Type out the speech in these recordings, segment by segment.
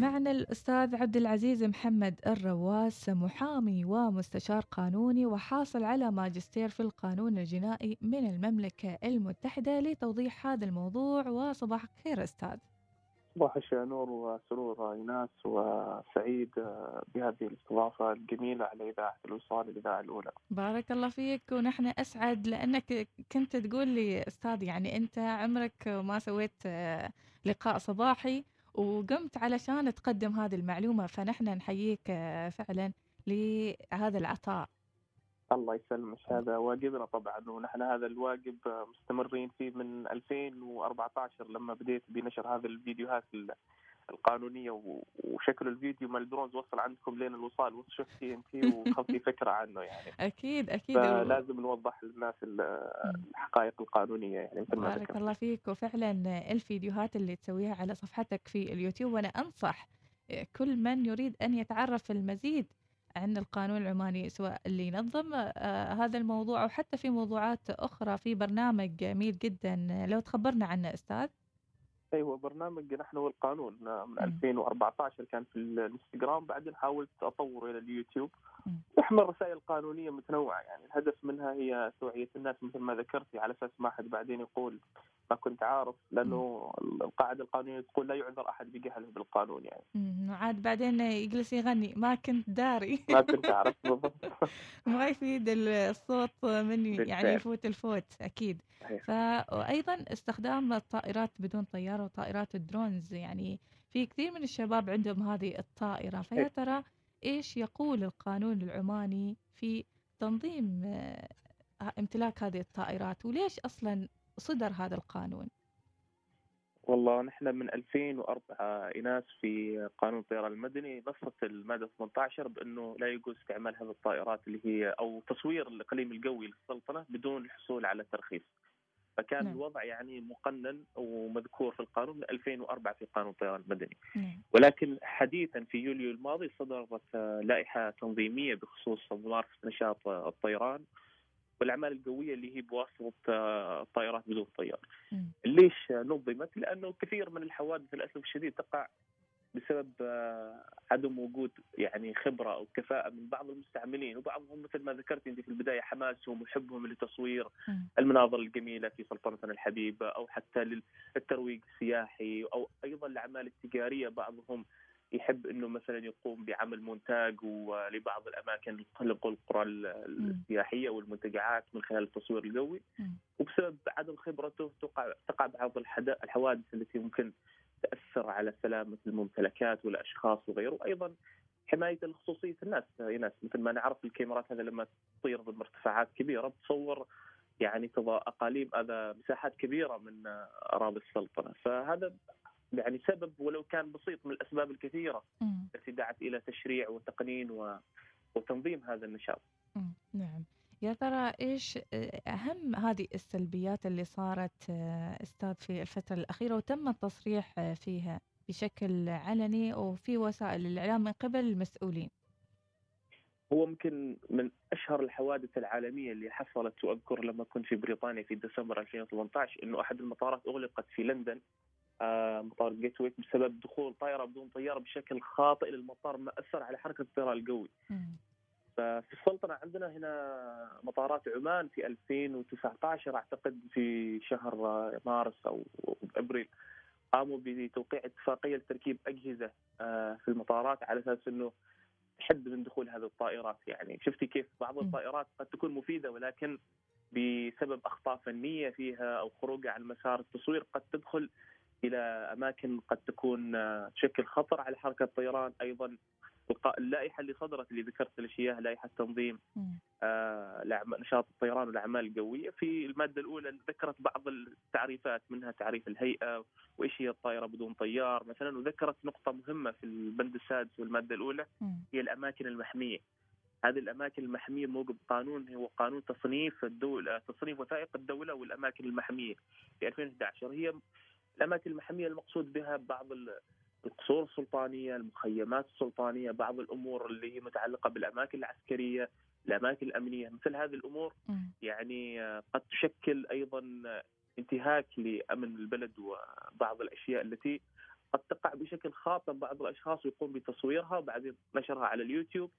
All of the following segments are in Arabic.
معنا الأستاذ عبد العزيز محمد الرواس محامي ومستشار قانوني وحاصل على ماجستير في القانون الجنائي من المملكة المتحدة لتوضيح هذا الموضوع. وصباح الخير أستاذ. صباح نور وسرور إيناس وسعيد بهذه الاستضافة الجميلة على إذاعة الوصال الإذاعة الأولى. بارك الله فيك ونحن أسعد لأنك كنت تقول لي أستاذ يعني أنت عمرك ما سويت لقاء صباحي. وقمت علشان تقدم هذه المعلومة فنحن نحييك فعلا لهذا العطاء. الله يسلمك هذا واجبنا طبعا ونحن هذا الواجب مستمرين فيه من 2014 لما بديت بنشر هذه الفيديوهات القانونية وشكل الفيديو مال الدرونز وصل عندكم لين الوصال. وشفتي انت وخذتي فكرة عنه يعني. أكيد أكيد. فلازم نوضح للناس الحقائق القانونية يعني مثل ما بارك الله فيك. وفعلا الفيديوهات اللي تسويها على صفحتك في اليوتيوب وأنا أنصح كل من يريد أن يتعرف المزيد عن القانون العماني سواء اللي ينظم آه هذا الموضوع أو حتى في موضوعات أخرى في برنامج جميل جدا. لو تخبرنا عنه أستاذ أيوه برنامج نحن والقانون من 2014 كان في الانستغرام بعدين حاولت اطور إلى اليوتيوب. يحمل رسائل قانونية متنوعة يعني الهدف منها هي توعية الناس مثل ما ذكرتي على أساس ما حد بعدين يقول ما كنت عارف لأنه القاعدة القانونية تقول لا يعذر أحد بجهله بالقانون يعني. عاد بعدين يجلس يغني ما كنت داري. ما كنت أعرف بالضبط. ما يفيد الصوت من يعني يفوت الفوت أكيد. فايضا استخدام الطائرات بدون طيار وطائرات ال drones يعني في كثير من الشباب عندهم هذه الطائرة فيا ترى إيش يقول القانون العماني في تنظيم امتلاك هذه الطائرات وليش أصلا صدر هذا القانون؟ والله نحن من 2004 إيناس في قانون الطيران المدني نصت المادة 18 بأنه لا يجوز استعمال هذه الطائرات اللي هي أو تصوير الاقليم الجوي للسلطنة بدون الحصول على ترخيص. فكان نعم. الوضع يعني مقنن ومذكور في القانون من 2004 في قانون الطيران المدني. نعم. ولكن حديثا في يوليو الماضي صدرت لائحة تنظيمية بخصوص ممارسه نشاط الطيران والأعمال القوية اللي هي بواسطة آه، طائرات بدون طيار. ليش نظمت؟ لأنه كثير من الحوادث للأسف الشديد تقع بسبب آه، عدم وجود يعني خبرة أو كفاءة من بعض المستعملين وبعضهم مثل ما ذكرت أنت في البداية حماسهم وحبهم لتصوير المناظر الجميلة في سلطنتنا الحبيبة أو حتى للترويج السياحي أو أيضا الأعمال التجارية بعضهم يحب إنه مثلا يقوم بعمل مونتاج ولبعض الأماكن القرى السياحية والمنتجعات من خلال التصوير الجوي وبسبب عدم خبرته تقع تقع بعض الحوادث التي ممكن تأثر على سلامة الممتلكات والأشخاص وغيره. أيضا حماية خصوصيه الناس. ناس مثل ما نعرف الكاميرات هذا لما تطير بارتفاعات كبيرة تصور يعني تضع أقاليم هذا مساحات كبيرة من أراضي السلطنة. فهذا يعني سبب ولو كان بسيط من الأسباب الكثيرة التي دعت إلى تشريع وتقنين و... وتنظيم هذا النشاط. نعم. يا ترى إيش أهم هذه السلبيات اللي صارت أستاذ في الفترة الأخيرة وتم التصريح فيها بشكل علني وفي وسائل الإعلام من قبل المسؤولين؟ هو يمكن من أشهر الحوادث العالمية اللي حصلت وأذكر لما كنت في بريطانيا في ديسمبر 2018 إنه أحد المطارات أغلقت في لندن آه، مطار جيت ويك بسبب دخول طائرة بدون طيار بشكل خاطئ للمطار ما أثر على حركة الطيران الجوي. ففي السلطنة عندنا هنا مطارات عمان في 2019 أعتقد في شهر مارس أو أبريل. قاموا بتوقيع اتفاقية لتركيب أجهزة آه، في المطارات على أساس إنه حد من دخول هذه الطائرات. يعني شفتي كيف بعض الطائرات قد تكون مفيدة ولكن بسبب أخطاء فنية فيها أو خروجها عن مسار التصوير قد تدخل إلى أماكن قد تكون تشكل خطر على حركة الطيران أيضا اللائحة اللي صدرت اللي ذكرت لك اياها لائحة تنظيم آه نشاط الطيران والأعمال الجوية. في المادة الأولى ذكرت بعض التعريفات منها تعريف الهيئة وإيش هي الطائرة بدون طيار. مثلا وذكرت نقطة مهمة في البند السادس والمادة الأولى هي الأماكن المحمية. هذه الأماكن المحمية موجب قانون هو قانون تصنيف الدولة تصنيف وثائق الدولة والأماكن المحمية في 2011 هي الاماكن المحمية المقصود بها بعض القصور السلطانية، المخيمات السلطانية، بعض الأمور اللي هي متعلقة بالأماكن العسكرية، الأماكن الأمنية، مثل هذه الأمور يعني قد تشكل أيضا انتهاك لأمن البلد وبعض الأشياء التي قد تقع بشكل خاطئ. بعض الأشخاص ويقوم بتصويرها وبعدين نشرها على اليوتيوب.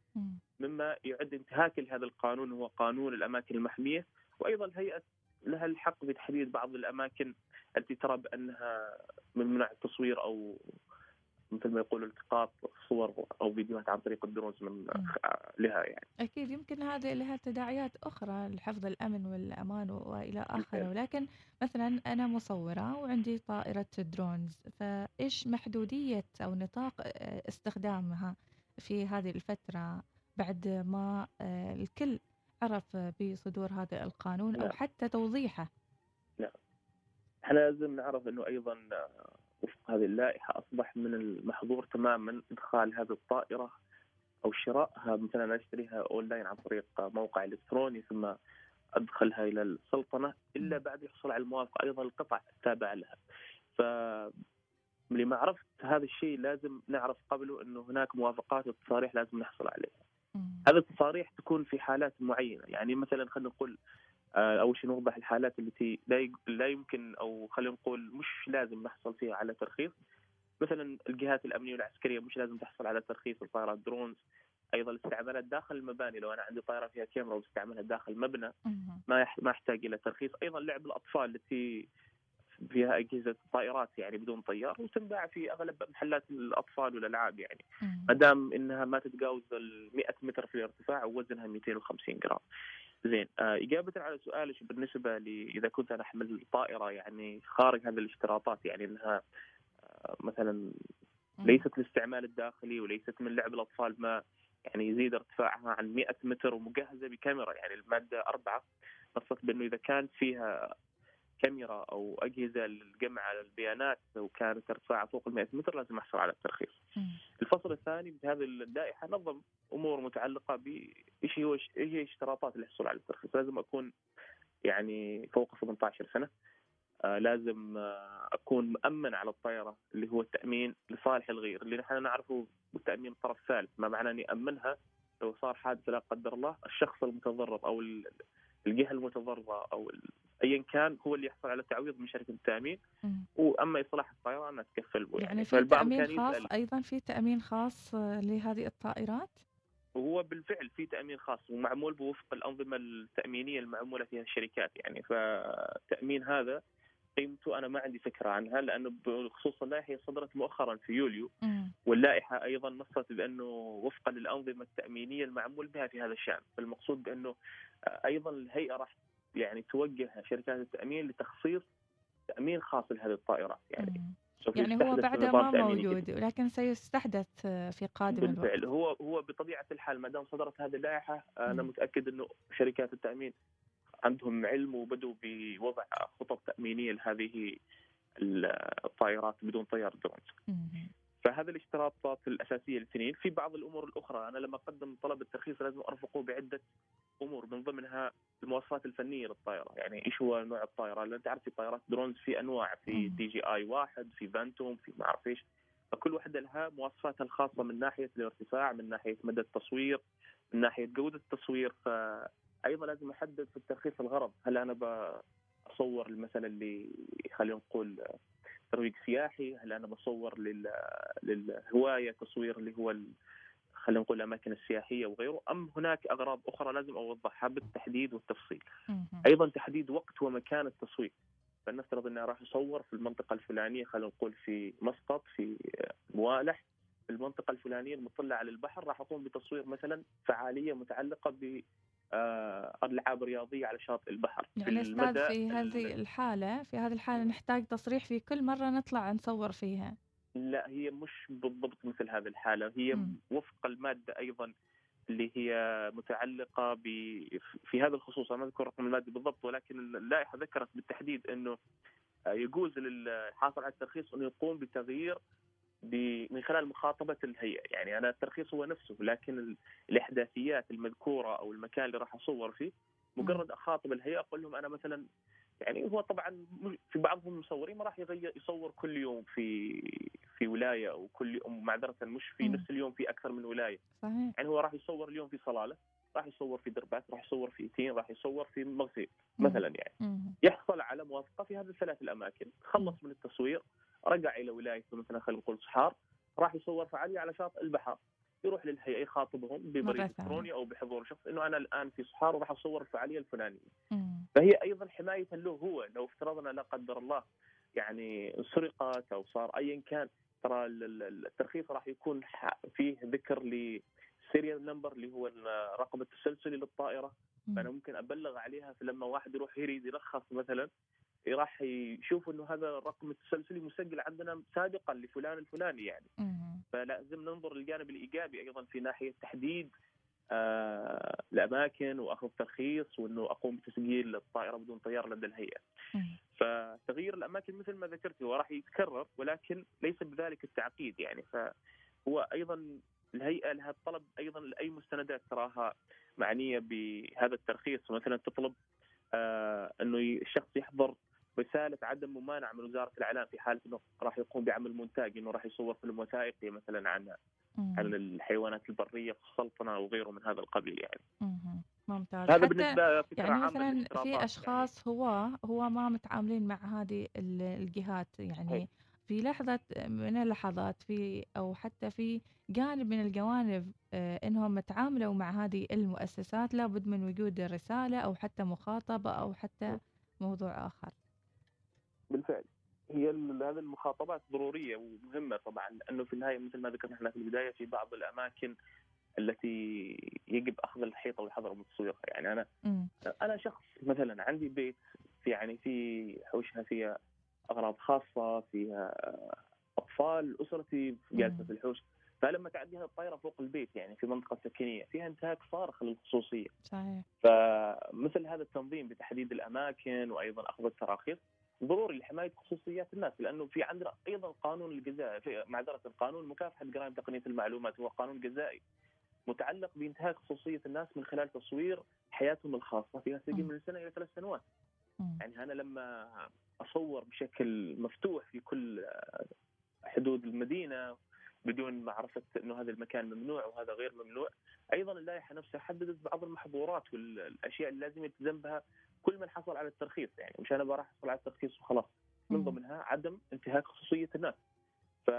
مما يعد انتهاك لهذا القانون هو قانون الأماكن المحمية. وأيضا الهيئه لها الحق بتحديد بعض الأماكن التي ترى بأنها ممنوع التصوير أو مثل ما يقولوا التقاط صور أو فيديوهات عن طريق ال drones من لها يعني. أكيد يمكن هذه لها تداعيات أخرى لحفظ الأمن والأمان وإلى اخره ولكن مثلا أنا مصورة وعندي طائرة drones فإيش محدودية أو نطاق استخدامها في هذه الفترة بعد ما الكل عرف بصدور هذا القانون أو حتى توضيحه. لا. إحنا لازم نعرف انه أيضا وفق هذه اللائحة أصبح من المحظور تماما إدخال هذه الطائرة أو شرائها مثلا أشتريها أونلاين عن طريق موقع إلكتروني ثم أدخلها إلى السلطنة إلا بعد يحصل على الموافقة أيضا القطع التابعة لها. ف لما عرفت هذا الشيء لازم نعرف قبله انه هناك موافقات وتصاريح لازم نحصل عليها. هذه التصاريح تكون في حالات معينة، يعني مثلا خلينا نقول آه، أول شيء نوضح الحالات التي لا يمكن أو خلينا نقول مش لازم نحصل فيها على ترخيص. مثلا الجهات الأمنية والعسكرية مش لازم تحصل على ترخيص لطائرات درونز أيضا الاستعمالات داخل المباني لو أنا عندي طائرة فيها كاميرا واستعملها داخل مبنى ما ما احتاج إلى ترخيص. أيضا لعب الأطفال التي فيها أجهزة طائرات يعني بدون طيار وتنباع في أغلب محلات الأطفال والألعاب يعني. ما دام إنها ما تتجاوز ال 100 متر في الارتفاع ووزنها 250 جرام. زين آه إجابة على سؤالك بالنسبة لي إذا كنت أنا أحمل طائرة يعني خارج هذه الاشتراطات يعني إنها آه مثلا ليست للاستعمال الداخلي وليست من لعب الأطفال ما يعني يزيد ارتفاعها عن 100 متر ومجهزة بكاميرا يعني المادة أربعة نصت بأنه إذا كان فيها كاميرا أو أجهزة للجمع البيانات وكانت ارتفاعها فوق ال 100 متر لازم أحصل على الترخيص. الفصل الثاني بهذه اللائحة نظم أمور متعلقة بايش هو إيش هي اشتراطات الحصول على الترخيص، لازم أكون يعني فوق 18 سنة. آه لازم آه أكون مأمن على الطائره اللي هو التأمين لصالح الغير اللي نحن نعرفه بالتأمين طرف ثالث ما معناه أني أمنها؟ لو صار حادث لا قدر الله الشخص المتضرر أو الجهة المتضررة أو ايا كان هو اللي يحصل على تعويض من شركة التأمين. وأما إصلاح الطائره أنا اتكفل به يعني, يعني في تأمين خاص أيضا في تأمين خاص لهذه الطائرات؟ وهو بالفعل في تأمين خاص ومعمول بوفق الأنظمة التأمينية المعمولة فيها الشركات. يعني فالتامين هذا قيمته أنا ما عندي فكرة عنها لأنه بخصوص اللائحه صدرت مؤخرا في يوليو. واللائحة أيضا نصت بأنه وفقا للأنظمة التأمينية المعمول بها في هذا الشأن. فالمقصود بأنه أيضا الهيئة راح يعني توجه شركات التأمين لتخصيص تأمين خاص لهذه الطائرات يعني يعني هو بعد ما موجود ولكن سيستحدث في قادم بالفعل. الوقت. هو هو بطبيعة الحال ما دام صدرت هذه اللائحة أنا متأكد إنه شركات التأمين عندهم علم وبدوا بوضع خطط تأمينية لهذه الطائرات بدون طيار درونز. فهذه الاشتراطات الأساسية الاثنين في بعض الأمور الأخرى أنا لما أقدم طلب الترخيص لازم أرفقه بعدة امور من ضمنها المواصفات الفنية للطائرة. يعني إيش هو نوع الطائرة؟ لأن تعرف في طائرات drones في أنواع في DJI واحد في Phantom في ما أعرف إيش. فكل واحدة لها مواصفاتها الخاصة من ناحية الارتفاع من ناحية مدى التصوير من ناحية جوده التصوير. فأيضا لازم أحدد في الترخيص الغرض. هل أنا بصور مثلا اللي خلينا نقول ترويج سياحي؟ هل أنا بصور لل... للهواية تصوير اللي هو. خلينا نقول الأماكن السياحية وغيره أم هناك أغراض أخرى لازم أوضحها بالتحديد والتفصيل. أيضا تحديد وقت ومكان التصوير. فلنفترض إني راح أصور في المنطقة الفلانية خلينا نقول في مسقط في موالح في المنطقة الفلانية المطلة على البحر راح أقوم بتصوير مثلا فعالية متعلقة ب آه، العاب رياضيه على شاطئ البحر يعني أستاذ في هذه الحالة في هذه الحالة نحتاج تصريح في كل مرة نطلع نصور فيها لا هي مش بالضبط مثل هذه الحالة. هي م. وفق المادة أيضا اللي هي متعلقة ب في هذا الخصوص أنا ما أذكر رقم المادة بالضبط ولكن اللائحة ذكرت بالتحديد إنه يجوز للحاصل على الترخيص انه يقوم بتغيير من خلال مخاطبة الهيئة، يعني أنا الترخيص هو نفسه لكن الإحداثيات المذكورة أو المكان اللي راح أصور فيه مجرد أخاطب الهيئة أقول لهم أنا مثلا يعني هو طبعا في بعضهم المصورين ما راح يغير يصور كل يوم في في ولاية أو كل يوم معذرة مش في نفس اليوم في أكثر من ولاية. صحيح. يعني هو راح يصور اليوم في صلالة راح يصور في دربات راح يصور في تين راح يصور في مغسيل مثلا يعني. يحصل على موافقة في هذه الثلاث الأماكن. خلص من التصوير رجع إلى ولاية مثلا خلينا نقول صحار راح يصور فعاليه على شاطئ البحر. يروح للهيئة يخاطبهم ببريد إلكتروني أو بحضور شخص إنه أنا الآن في صحار وراح أصور الفعاليه الفلانيه. فهي أيضا حماية له هو لو افترضنا لا قدر الله يعني سرقت أو صار ايا كان ترى الترخيص راح يكون فيه ذكر ل serial number اللي هو الرقم التسلسلي للطائرة. فأنا ممكن أبلغ عليها فلما واحد يروح يريد يرخص مثلا راح يشوف إنه هذا الرقم التسلسلي مسجل عندنا سابقا لفلان الفلاني يعني. فلازم ننظر للجانب الإيجابي أيضا في ناحية تحديد الأماكن وأخذ ترخيص وإنه أقوم بتسجيل الطائرة بدون طيار لدى الهيئة. فتغيير الأماكن مثل ما ذكرت هو راح يتكرر ولكن ليس بذلك التعقيد يعني. فهو أيضا الهيئة لها طلب أيضا لأي مستندات تراها معنية بهذا الترخيص. مثلا تطلب آه إنه الشخص يحضر رسالة عدم ممانعة من وزارة الإعلام في حاله إنه راح يقوم بعمل مونتاج إنه راح يصور فيلم وثائقي مثلا عن عن الحيوانات البرية في السلطنه وغيره من هذا القبيل يعني. مم. ممتاز هذا بالنسبة فكره يعني مثلا في يعني. أشخاص يعني. هو هو ما متعاملين مع هذه الجهات يعني هي. في لحظة من اللحظات في أو حتى في جانب من الجوانب آه، إنهم تعاملوا مع هذه المؤسسات لابد من وجود رسالة أو حتى مخاطبة أو حتى موضوع آخر بالفعل هي هذه المخاطبات ضرورية ومهمة طبعا لأنه في النهاية مثل ما ذكرنا إحنا في البداية في بعض الأماكن التي يجب أخذ الحيطة والحذر من تسويقها يعني أنا م. أنا شخص مثلا عندي بيت في يعني في حوشها فيها أغراض خاصة فيها أطفال أسرتي جالسة في الحوش فلما تعدي هذه الطائرة فوق البيت يعني في منطقة سكنية فيها انتهاك صارخ للخصوصية. صحيح. فمثل هذا التنظيم بتحديد الأماكن وأيضا أخذ التراخيص ضروري لحماية خصوصيات الناس لأنه في عندنا أيضا قانون الجزائي في معذرة قانون مكافحة جرائم تقنية المعلومات هو قانون جزائي متعلق بانتهاك خصوصية الناس من خلال تصوير حياتهم الخاصة. فيها سجن من سنة إلى ثلاث سنوات. يعني أنا لما أصور بشكل مفتوح في كل حدود المدينة بدون معرفه إنه هذا المكان ممنوع وهذا غير ممنوع، أيضا اللائحه نفسها حددت بعض المحظورات والأشياء اللي لازم يلتزم بها كل من حصل على الترخيص يعني مش أنا بروح أحصل على الترخيص وخلاص من ضمنها عدم انتهاك خصوصية الناس ف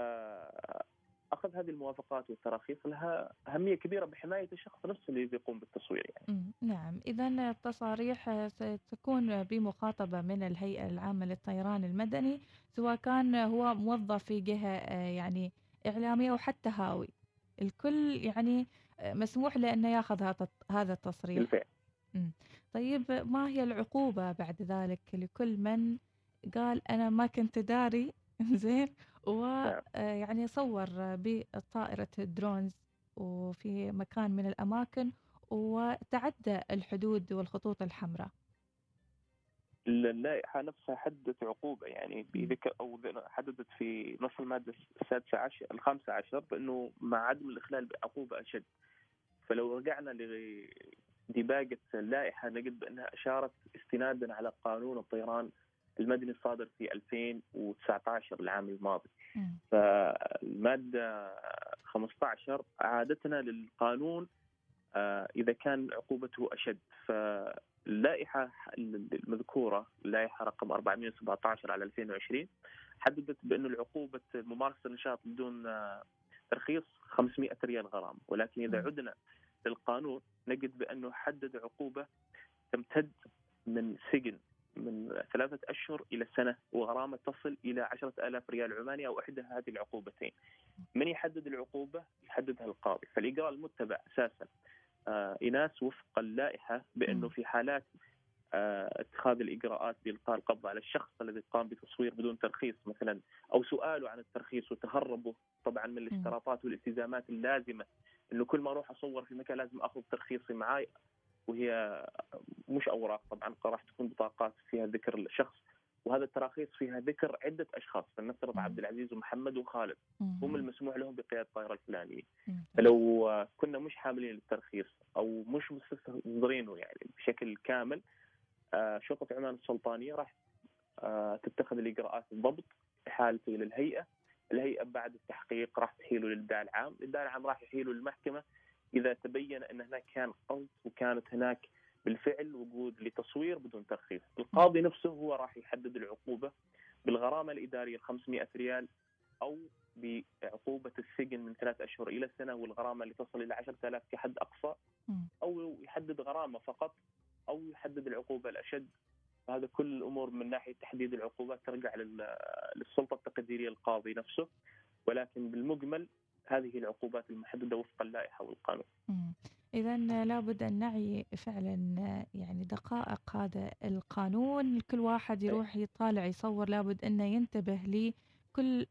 أخذ هذه الموافقات والتراخيص لها أهمية كبيرة بحماية الشخص نفسه اللي بيقوم بالتصوير يعني. نعم، اذا التصاريح ستكون بمخاطبة من الهيئة العامة للطيران المدني سواء كان هو موظف في جهة يعني إعلامية أو حتى هاوي. الكل يعني مسموح له انه ياخذ هذا التصريح. بالفعل. طيب ما هي العقوبة بعد ذلك لكل من قال أنا ما كنت داري؟ زين. ويعني نعم. صور بطائرة درونز وفي مكان من الأماكن وتعدى الحدود والخطوط الحمراء. اللائحة نفسها حددت عقوبة يعني بذكر أو حددت في نص المادة السادسة عشر الخامسة عشر بأنه مع عدم الإخلال بعقوبة أشد. فلو رجعنا دباجة اللائحة نجد بأنها أشارت استنادا على قانون الطيران المدني الصادر في 2019 العام الماضي. فالمادة 15 عادتنا للقانون آه، إذا كان عقوبته أشد. فاللائحة المذكورة اللائحة رقم 417 على 2020 حددت بأن العقوبة ممارسة النشاط بدون آه، ترخيص 500 ريال غرامة ولكن إذا عدنا للقانون نجد بأنه حدد عقوبة تمتد من سجن من ثلاثة أشهر إلى سنة وغرامة تصل إلى عشرة آلاف ريال عماني أو إحدى هذه العقوبتين. من يحدد العقوبة؟ يحددها القاضي. فالإجراء المتبع أساسا آه إناس وفق اللائحة بأنه في حالات آه اتخاذ الإجراءات بإلقاء القبض على الشخص الذي قام بتصوير بدون ترخيص مثلا أو سؤاله عن الترخيص وتهربه طبعا من الاشتراطات والالتزامات اللازمة إنه كل ما أروح أصور في مكان لازم أخذ ترخيصي معي وهي مش أوراق. طبعا راح تكون بطاقات فيها ذكر الشخص وهذا التراخيص فيها ذكر عدة أشخاص فلنفترض عبد العزيز ومحمد وخالد. هم المسموح لهم بقيادة الطائرة الفلانية. فلو كنا مش حاملين للترخيص أو مش مستصدرينه يعني بشكل كامل آه، شرطة عمان السلطانية راح آه، تتخذ الإجراءات الضبط احالته إلى الهيئه الهيئه بعد التحقيق راح تحيله للادعاء العام، الادعاء العام راح يحيله للمحكمه إذا تبين أن هناك كان قصد وكانت هناك بالفعل وجود لتصوير بدون ترخيص، القاضي نفسه هو راح يحدد العقوبة بالغرامة الإدارية ال 500 ريال أو بعقوبة السجن من ثلاث أشهر إلى سنة والغرامة اللي تصل إلى 10000 كحد أقصى. أو يحدد غرامة فقط أو يحدد العقوبة الأشد. هذا كل الأمور من ناحية تحديد العقوبات ترجع للسلطة التقديرية القاضي نفسه ولكن بالمجمل هذه العقوبات المحدده وفق اللائحه والقانون. إذا لابد أن نعي فعلا يعني دقائق هذا القانون. كل واحد يروح يطالع يصور لابد أنه ينتبه لكل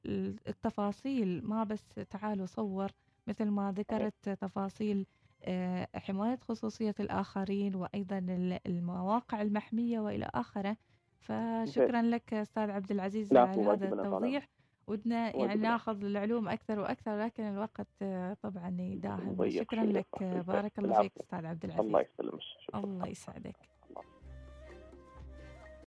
التفاصيل. ما بس تعالوا صور مثل ما ذكرت تفاصيل حماية خصوصية الآخرين وأيضا المواقع المحمية وإلى آخره. فشكرا لك أستاذ عبد العزيز على هذا التوضيح. ودنا يعني ناخذ العلوم أكثر وأكثر لكن الوقت آه، طبعا يداهم شكرا لك بارك الله فيك أستاذ عبد العزيز. الله يسلمك الله يسعدك.